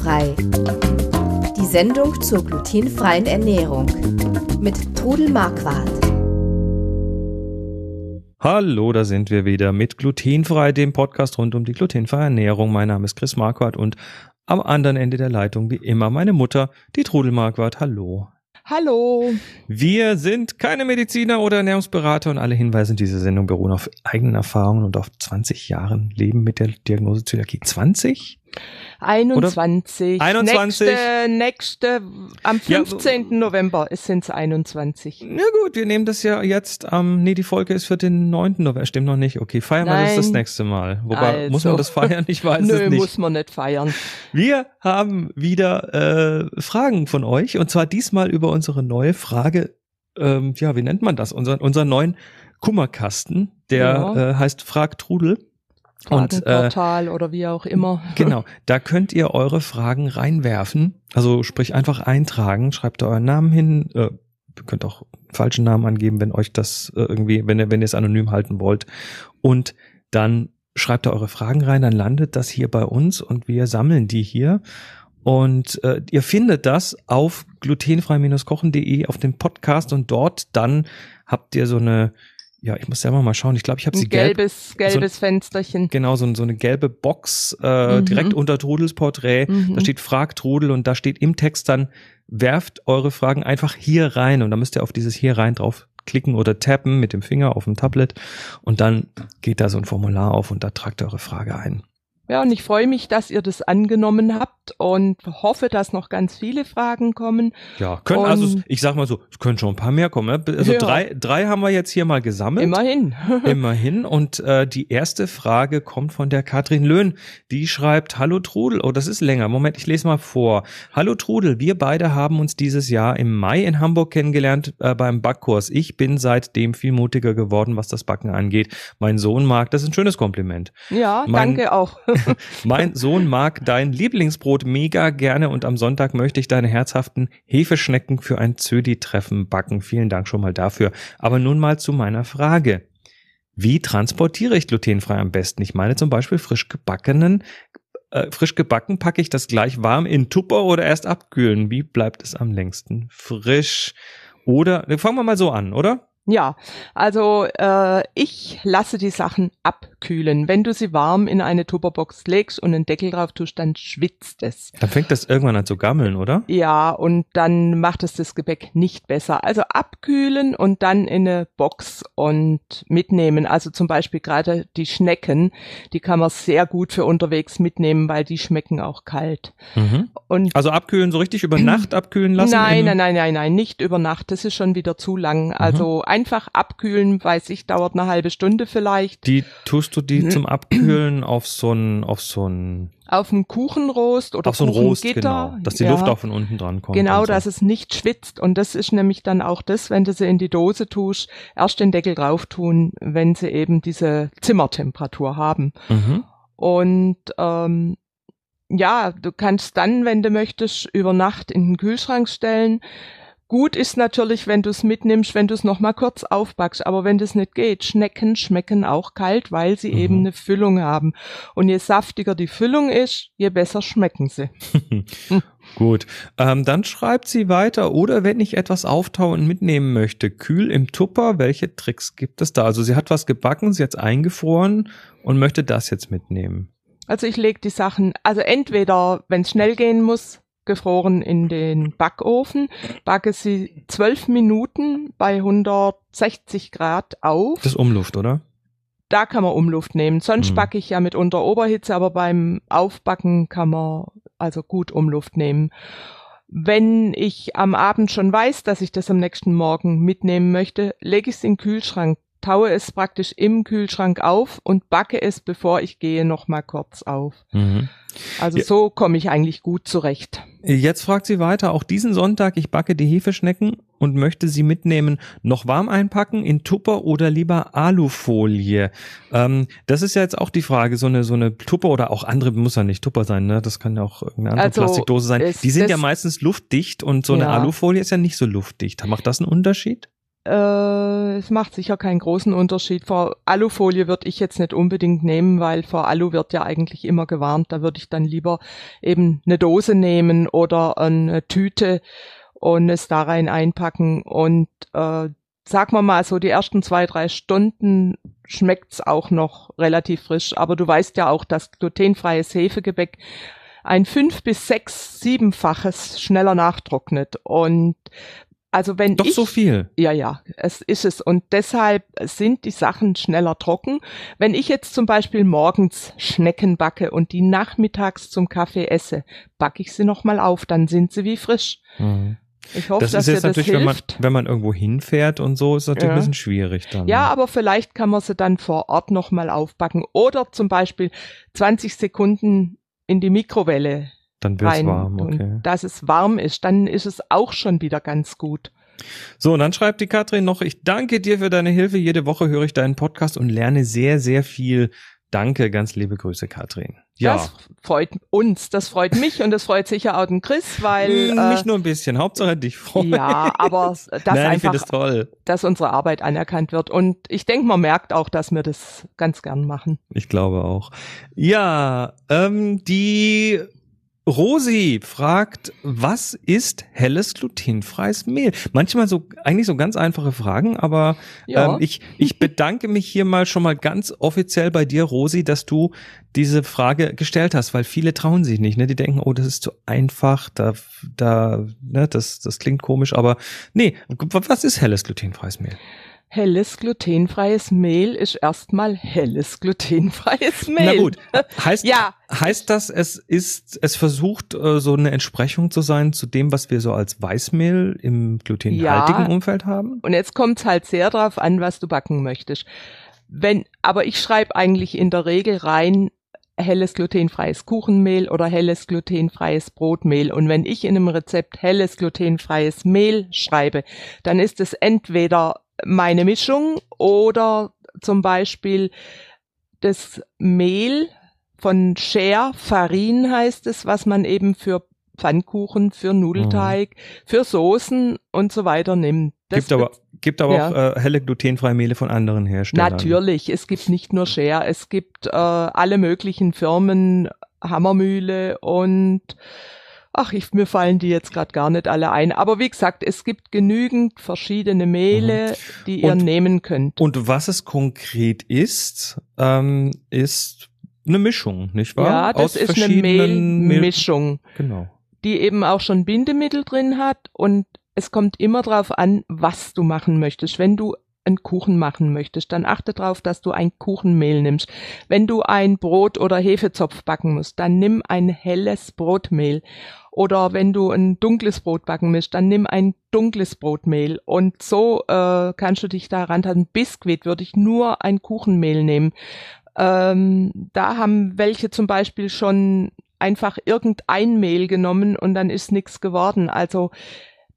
Glutenfrei. Die Sendung zur glutenfreien Ernährung mit Trudel Marquardt. Hallo, da sind wir wieder mit Glutenfrei, dem Podcast rund um die glutenfreie Ernährung. Mein Name ist Chris Marquardt und am anderen Ende der Leitung wie immer meine Mutter, die Trudel Marquardt. Hallo. Hallo. Wir sind keine Mediziner oder Ernährungsberater und alle Hinweise in dieser Sendung beruhen auf eigenen Erfahrungen und auf 20 Jahren Leben mit der Diagnose Zöliakie. 20? 21. 21. Nächste, nächste, am 15. Ja, November sind es 21. Na gut, wir nehmen das ja jetzt am, ähm, nee, die Folge ist für den 9. November, stimmt noch nicht. Okay, feiern Nein. wir das das nächste Mal. Wobei, also. muss man das feiern? Ich weiß Nö, es nicht. muss man nicht feiern. Wir haben wieder äh, Fragen von euch und zwar diesmal über unsere neue Frage, ähm, ja, wie nennt man das? Unser, unser neuen Kummerkasten, der ja. äh, heißt Frag Trudel. Und, äh, oder wie auch immer. Genau, da könnt ihr eure Fragen reinwerfen. Also sprich einfach eintragen, schreibt euren Namen hin. Äh, ihr könnt auch falschen Namen angeben, wenn euch das äh, irgendwie, wenn ihr, wenn ihr es anonym halten wollt. Und dann schreibt da eure Fragen rein, dann landet das hier bei uns und wir sammeln die hier. Und äh, ihr findet das auf glutenfrei-kochen.de auf dem Podcast und dort dann habt ihr so eine ja, ich muss selber mal schauen. Ich glaube, ich habe sie gelbes, gelb, gelbes so, Fensterchen. Genau, so, so eine gelbe Box äh, mhm. direkt unter Trudels Porträt. Mhm. Da steht Frag Trudel und da steht im Text dann, werft eure Fragen einfach hier rein und da müsst ihr auf dieses hier rein drauf klicken oder tappen mit dem Finger auf dem Tablet und dann geht da so ein Formular auf und da tragt ihr eure Frage ein. Ja, und ich freue mich, dass ihr das angenommen habt und hoffe, dass noch ganz viele Fragen kommen. Ja, können also, und also, ich sag mal so, es können schon ein paar mehr kommen. Ne? Also ja. drei, drei haben wir jetzt hier mal gesammelt. Immerhin. Immerhin. Und äh, die erste Frage kommt von der Katrin Löhn. Die schreibt, Hallo Trudel. Oh, das ist länger. Moment, ich lese mal vor. Hallo Trudel, wir beide haben uns dieses Jahr im Mai in Hamburg kennengelernt äh, beim Backkurs. Ich bin seitdem viel mutiger geworden, was das Backen angeht. Mein Sohn mag, das ist ein schönes Kompliment. Ja, mein, danke auch. mein Sohn mag dein Lieblingsbrot mega gerne und am Sonntag möchte ich deine herzhaften Hefeschnecken für ein Zödi-Treffen backen. Vielen Dank schon mal dafür. Aber nun mal zu meiner Frage. Wie transportiere ich glutenfrei am besten? Ich meine zum Beispiel frisch gebackenen, äh, frisch gebacken packe ich das gleich warm in Tupper oder erst abkühlen. Wie bleibt es am längsten frisch? Oder, fangen wir mal so an, oder? Ja, also äh, ich lasse die Sachen abkühlen. Wenn du sie warm in eine Tupperbox legst und einen Deckel drauf tust, dann schwitzt es. Dann fängt das irgendwann an zu gammeln, oder? Ja, und dann macht es das Gebäck nicht besser. Also abkühlen und dann in eine Box und mitnehmen. Also zum Beispiel gerade die Schnecken, die kann man sehr gut für unterwegs mitnehmen, weil die schmecken auch kalt. Mhm. Und also abkühlen, so richtig über Nacht abkühlen lassen? Nein, nein, nein, nein, nein, nicht über Nacht. Das ist schon wieder zu lang. Also mhm einfach abkühlen, weiß ich, dauert eine halbe Stunde vielleicht. Die tust du die zum Abkühlen auf so ein, auf so ein auf ein Kuchenrost oder auf so ein Rost, genau, dass die ja. Luft auch von unten dran kommt. Genau, so. dass es nicht schwitzt und das ist nämlich dann auch das, wenn du sie in die Dose tust, erst den Deckel drauf tun, wenn sie eben diese Zimmertemperatur haben. Mhm. Und ähm, ja, du kannst dann, wenn du möchtest, über Nacht in den Kühlschrank stellen. Gut ist natürlich, wenn du es mitnimmst, wenn du es noch mal kurz aufbackst. Aber wenn das nicht geht, Schnecken schmecken auch kalt, weil sie mhm. eben eine Füllung haben. Und je saftiger die Füllung ist, je besser schmecken sie. Gut, ähm, dann schreibt sie weiter, oder wenn ich etwas auftauen und mitnehmen möchte, kühl im Tupper, welche Tricks gibt es da? Also sie hat was gebacken, sie hat eingefroren und möchte das jetzt mitnehmen. Also ich lege die Sachen, also entweder, wenn es schnell gehen muss, gefroren in den Backofen, backe sie zwölf Minuten bei 160 Grad auf. Das ist Umluft, oder? Da kann man Umluft nehmen. Sonst mhm. backe ich ja mit unter Oberhitze, aber beim Aufbacken kann man also gut Umluft nehmen. Wenn ich am Abend schon weiß, dass ich das am nächsten Morgen mitnehmen möchte, lege ich es in den Kühlschrank taue es praktisch im Kühlschrank auf und backe es, bevor ich gehe, noch mal kurz auf. Mhm. Also ja. so komme ich eigentlich gut zurecht. Jetzt fragt sie weiter, auch diesen Sonntag, ich backe die Hefeschnecken und möchte sie mitnehmen, noch warm einpacken, in Tupper oder lieber Alufolie? Ähm, das ist ja jetzt auch die Frage, so eine, so eine Tupper oder auch andere, muss ja nicht Tupper sein, ne? Das kann ja auch irgendeine andere also Plastikdose sein. Die sind ja meistens luftdicht und so eine ja. Alufolie ist ja nicht so luftdicht. Macht das einen Unterschied? Äh, es macht sicher keinen großen Unterschied. Vor Alufolie würde ich jetzt nicht unbedingt nehmen, weil vor Alu wird ja eigentlich immer gewarnt. Da würde ich dann lieber eben eine Dose nehmen oder eine Tüte und es da rein einpacken. Und äh, sag mal mal so, die ersten zwei, drei Stunden schmeckt's auch noch relativ frisch. Aber du weißt ja auch, dass glutenfreies Hefegebäck ein fünf bis sechs, siebenfaches schneller nachtrocknet. Und also wenn Doch ich, so viel. Ja, ja, es ist es. Und deshalb sind die Sachen schneller trocken. Wenn ich jetzt zum Beispiel morgens Schnecken backe und die nachmittags zum Kaffee esse, backe ich sie nochmal auf, dann sind sie wie frisch. Mhm. Ich hoffe, das dass ist jetzt natürlich, wenn man, wenn man irgendwo hinfährt und so, ist natürlich Ja. ein bisschen schwierig dann. Ja, aber vielleicht kann man sie dann vor Ort nochmal aufbacken. Oder zum Beispiel 20 Sekunden in die Mikrowelle dann wird's rein. warm, okay. Und dass es warm ist, dann ist es auch schon wieder ganz gut. So, und dann schreibt die Katrin noch, ich danke dir für deine Hilfe. Jede Woche höre ich deinen Podcast und lerne sehr, sehr viel. Danke, ganz liebe Grüße, Katrin. Ja, Das freut uns, das freut mich und das freut sicher auch den Chris, weil Mm, äh, nicht nur ein bisschen, Hauptsache dich freut. ja, aber dass Nein, einfach, das toll. dass unsere Arbeit anerkannt wird. Und ich denke, man merkt auch, dass wir das ganz gern machen. Ich glaube auch. Ja, ähm, die Rosi fragt, was ist helles glutenfreies Mehl? Manchmal so, eigentlich so ganz einfache Fragen, aber Ja. ähm, ich, ich bedanke mich hier mal schon mal ganz offiziell bei dir, Rosi, dass du diese Frage gestellt hast, weil viele trauen sich nicht, ne? Die denken, oh, das ist zu einfach, da, da, ne, das, das klingt komisch, aber nee, was ist helles glutenfreies Mehl? Helles glutenfreies Mehl ist erstmal helles glutenfreies Mehl. Na gut, heißt, Ja. heißt das, es ist, es versucht äh, so eine Entsprechung zu sein zu dem, was wir so als Weißmehl im glutenhaltigen Ja. Umfeld haben? Und jetzt kommt's halt sehr drauf an, was du backen möchtest. Wenn, aber ich schreibe eigentlich in der Regel rein helles glutenfreies Kuchenmehl oder helles glutenfreies Brotmehl. Und wenn ich in einem Rezept helles glutenfreies Mehl schreibe, dann ist es entweder meine Mischung oder zum Beispiel das Mehl von Share, Farin heißt es, was man eben für Pfannkuchen, für Nudelteig, für Soßen und so weiter nimmt. Das gibt aber, gibt aber Ja. auch äh, helle glutenfreie Mehle von anderen Herstellern. Natürlich, es gibt nicht nur Share, es gibt äh, alle möglichen Firmen, Hammermühle und ach, ich, mir fallen die jetzt gerade gar nicht alle ein. Aber wie gesagt, es gibt genügend verschiedene Mehle, die ihr Mhm. Und- nehmen könnt. Und was es konkret ist, ähm, ist eine Mischung, nicht wahr? Ja, das Aus ist eine verschiedenen Mehlmischung, Genau. die eben auch schon Bindemittel drin hat und es kommt immer drauf an, was du machen möchtest. Wenn du einen Kuchen machen möchtest, dann achte darauf, dass du ein Kuchenmehl nimmst. Wenn du ein Brot oder Hefezopf backen musst, dann nimm ein helles Brotmehl. Oder wenn du ein dunkles Brot backen willst, dann nimm ein dunkles Brotmehl. Und so äh, kannst du dich daran halten. Biskuit würde ich nur ein Kuchenmehl nehmen. Ähm, da haben welche zum Beispiel schon einfach irgendein Mehl genommen und dann ist nichts geworden. Also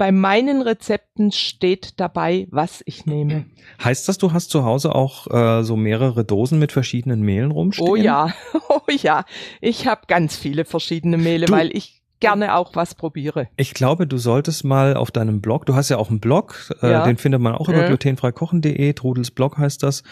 bei meinen Rezepten steht dabei, was ich nehme. Heißt das, du hast zu Hause auch äh, so mehrere Dosen mit verschiedenen Mehlen rumstehen? Oh ja, oh ja. Ich habe ganz viele verschiedene Mehle, Du- weil ich gerne auch was probiere. Ich glaube, du solltest mal auf deinem Blog, du hast ja auch einen Blog, äh, Ja. den findet man auch über Ja. glutenfreikochen.de, Trudels Blog heißt das.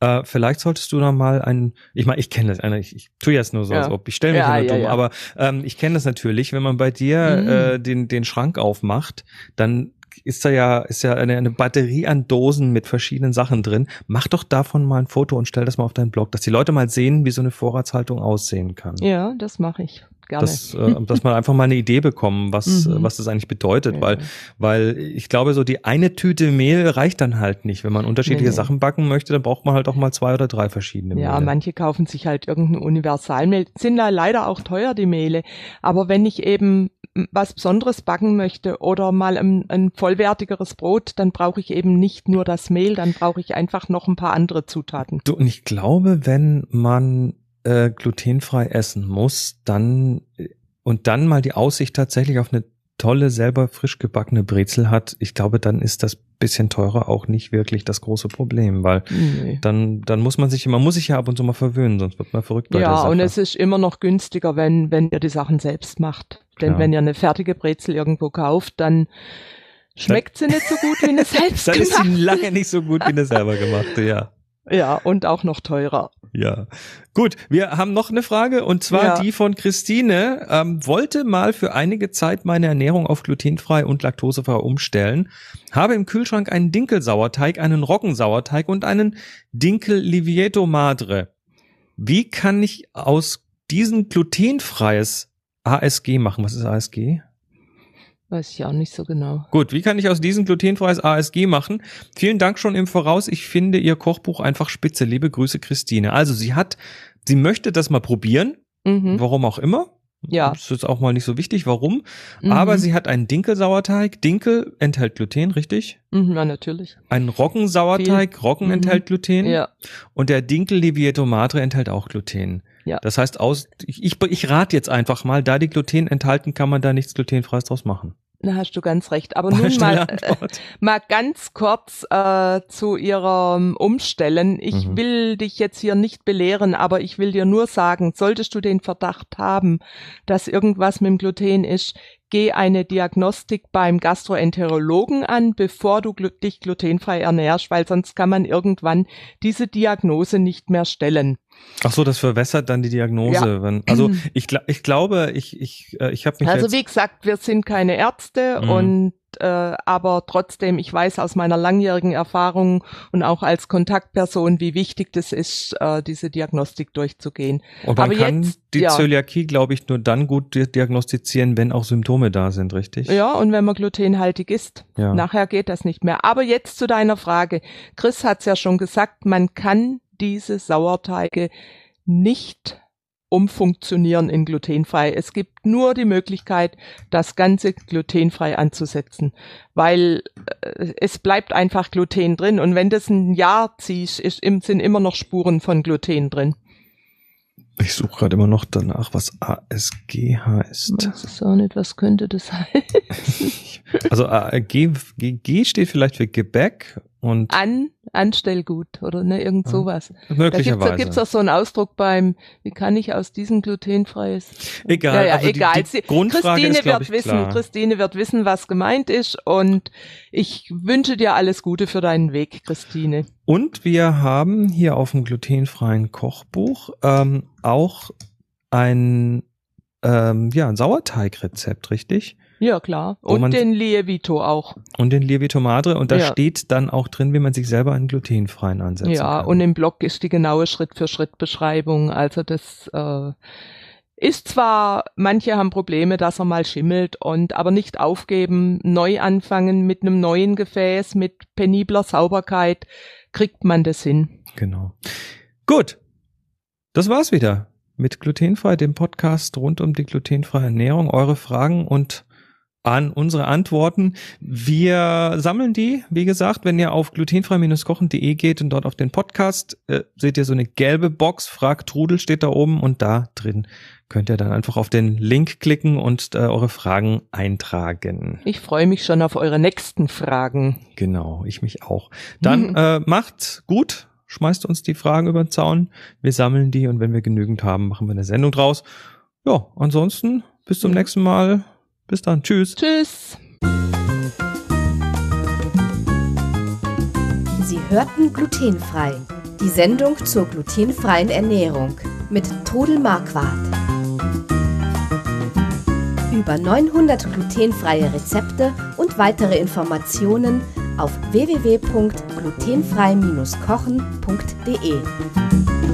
Äh, vielleicht solltest du da mal ein, ich meine, ich kenne das, äh, ich, ich tue jetzt nur so, Ja. als ob ich stelle mich Ja, immer ja, dumm, ja. aber ähm, ich kenne das natürlich, wenn man bei dir Mhm. äh, den, den Schrank aufmacht, dann ist da ja, ist ja eine, eine Batterie an Dosen mit verschiedenen Sachen drin. Mach doch davon mal ein Foto und stell das mal auf deinen Blog, dass die Leute mal sehen, wie so eine Vorratshaltung aussehen kann. Ja, das mache ich gerne. dass, äh, dass man einfach mal eine Idee bekommen, was, Mhm. was das eigentlich bedeutet, Ja. weil, weil ich glaube, so die eine Tüte Mehl reicht dann halt nicht. Wenn man unterschiedliche Nee, nee. Sachen backen möchte, dann braucht man halt auch mal zwei oder drei verschiedene Ja, Mehle. manche kaufen sich halt irgendein Universalmehl. Sind da leider auch teuer, die Mehle. Aber wenn ich eben was Besonderes backen möchte oder mal ein, ein vollwertigeres Brot, dann brauche ich eben nicht nur das Mehl, dann brauche ich einfach noch ein paar andere Zutaten. Du, und ich glaube, wenn man äh, glutenfrei essen muss, dann äh, und dann mal die Aussicht tatsächlich auf eine tolle, selber frisch gebackene Brezel hat, ich glaube, dann ist das bisschen teurer auch nicht wirklich das große Problem, weil Nee. dann, dann muss man sich, man muss sich ja ab und zu mal verwöhnen, sonst wird man verrückt bei der Ja, Sache. und es ist immer noch günstiger, wenn, wenn ihr die Sachen selbst macht. Denn Klar. wenn ihr eine fertige Brezel irgendwo kauft, dann schmeckt sie nicht so gut wie eine selbst Dann ist sie lange nicht so gut wie eine selber gemachte, ja. Ja, und auch noch teurer. Ja. Gut, wir haben noch eine Frage und zwar Ja. die von Christine. Ähm, wollte mal für einige Zeit meine Ernährung auf glutenfrei und laktosefrei umstellen. Habe im Kühlschrank einen Dinkelsauerteig, einen Roggensauerteig und einen Dinkel Livieto Madre. Wie kann ich aus diesen glutenfreies ASG machen? Was ist ASG? Weiß ich auch nicht so genau. Gut, wie kann ich aus diesem glutenfreies ASG machen? Vielen Dank schon im Voraus. Ich finde Ihr Kochbuch einfach spitze. Liebe Grüße, Christine. Also sie hat, sie möchte das mal probieren, Mhm. warum auch immer. Ja. Das ist jetzt auch mal nicht so wichtig, warum. Mhm. Aber sie hat einen Dinkelsauerteig. Dinkel enthält Gluten, richtig? Mhm, ja, natürlich. Einen Roggensauerteig. Roggen Mhm. enthält Gluten. Ja. Und der Dinkel Livieto Madre enthält auch Gluten. Ja. Das heißt, aus, ich, ich, ich rate jetzt einfach mal, da die Gluten enthalten, kann man da nichts glutenfreies draus machen. Da hast du ganz recht. Aber nun mal, äh, mal ganz kurz äh, zu ihrem Umstellen. Ich Mhm. will dich jetzt hier nicht belehren, aber ich will dir nur sagen, solltest du den Verdacht haben, dass irgendwas mit dem Gluten ist, geh eine Diagnostik beim Gastroenterologen an, bevor du glu dich glutenfrei ernährst, weil sonst kann man irgendwann diese Diagnose nicht mehr stellen. Ach so, das verwässert dann die Diagnose. Wenn, also ich, ich glaube, ich, ich, äh, ich habe mich Also wie gesagt, wir sind keine Ärzte Mhm. und äh, aber trotzdem, ich weiß aus meiner langjährigen Erfahrung und auch als Kontaktperson, wie wichtig das ist, äh, diese Diagnostik durchzugehen. und man aber kann jetzt- die ja. Zöliakie, glaube ich, nur dann gut di- diagnostizieren, wenn auch Symptome da sind, richtig? Ja, und wenn man glutenhaltig ist, Ja. nachher geht das nicht mehr. Aber jetzt zu deiner Frage. Chris hat es ja schon gesagt, man kann diese Sauerteige nicht umfunktionieren in glutenfrei. Es gibt nur die Möglichkeit, das Ganze glutenfrei anzusetzen, weil äh, es bleibt einfach Gluten drin und wenn das ein Jahr ziehst, ist, sind immer noch Spuren von Gluten drin. Ich suche gerade immer noch danach, was ASG heißt. Das ist auch nicht, was könnte das sein? Also AG, G steht vielleicht für Gebäck und An, Anstellgut oder ne, irgend sowas. Möglicherweise. da gibt's auch so einen Ausdruck beim, wie kann ich aus diesem glutenfreies? egal, ja, ja, also egal. Die, die Sie- Grundfrage Christine ist, wird wissen, klar. Christine wird wissen, was gemeint ist und ich wünsche dir alles Gute für deinen Weg, Christine. Und wir haben hier auf dem glutenfreien Kochbuch ähm, auch ein, ähm, ja, ein Sauerteigrezept, richtig? Ja, klar. Und man- den Lievito auch. Und den Lievito Madre. Und da Ja. steht dann auch drin, wie man sich selber einen glutenfreien ansetzen Ja, kann. und im Blog ist die genaue Schritt-für-Schritt-Beschreibung. Also das äh, ist zwar, manche haben Probleme, dass er mal schimmelt und aber nicht aufgeben, neu anfangen mit einem neuen Gefäß, mit penibler Sauberkeit, kriegt man das hin. Genau. Gut. Das war's wieder mit Glutenfrei, dem Podcast rund um die glutenfreie Ernährung. Eure Fragen und an unsere Antworten. Wir sammeln die, wie gesagt, wenn ihr auf glutenfrei-kochen.de geht und dort auf den Podcast, äh, seht ihr so eine gelbe Box, Frag Trudel steht da oben und da drin könnt ihr dann einfach auf den Link klicken und äh, eure Fragen eintragen. Ich freue mich schon auf eure nächsten Fragen. Genau, ich mich auch. Dann Mhm. äh, macht's gut, schmeißt uns die Fragen über den Zaun, wir sammeln die und wenn wir genügend haben, machen wir eine Sendung draus. Ja, ansonsten bis zum nächsten Mal. Bis dann, tschüss. Tschüss. Sie hörten glutenfrei. Die Sendung zur glutenfreien Ernährung mit Todel Marquardt. Über 900 glutenfreie Rezepte und weitere Informationen auf www.glutenfrei-kochen.de.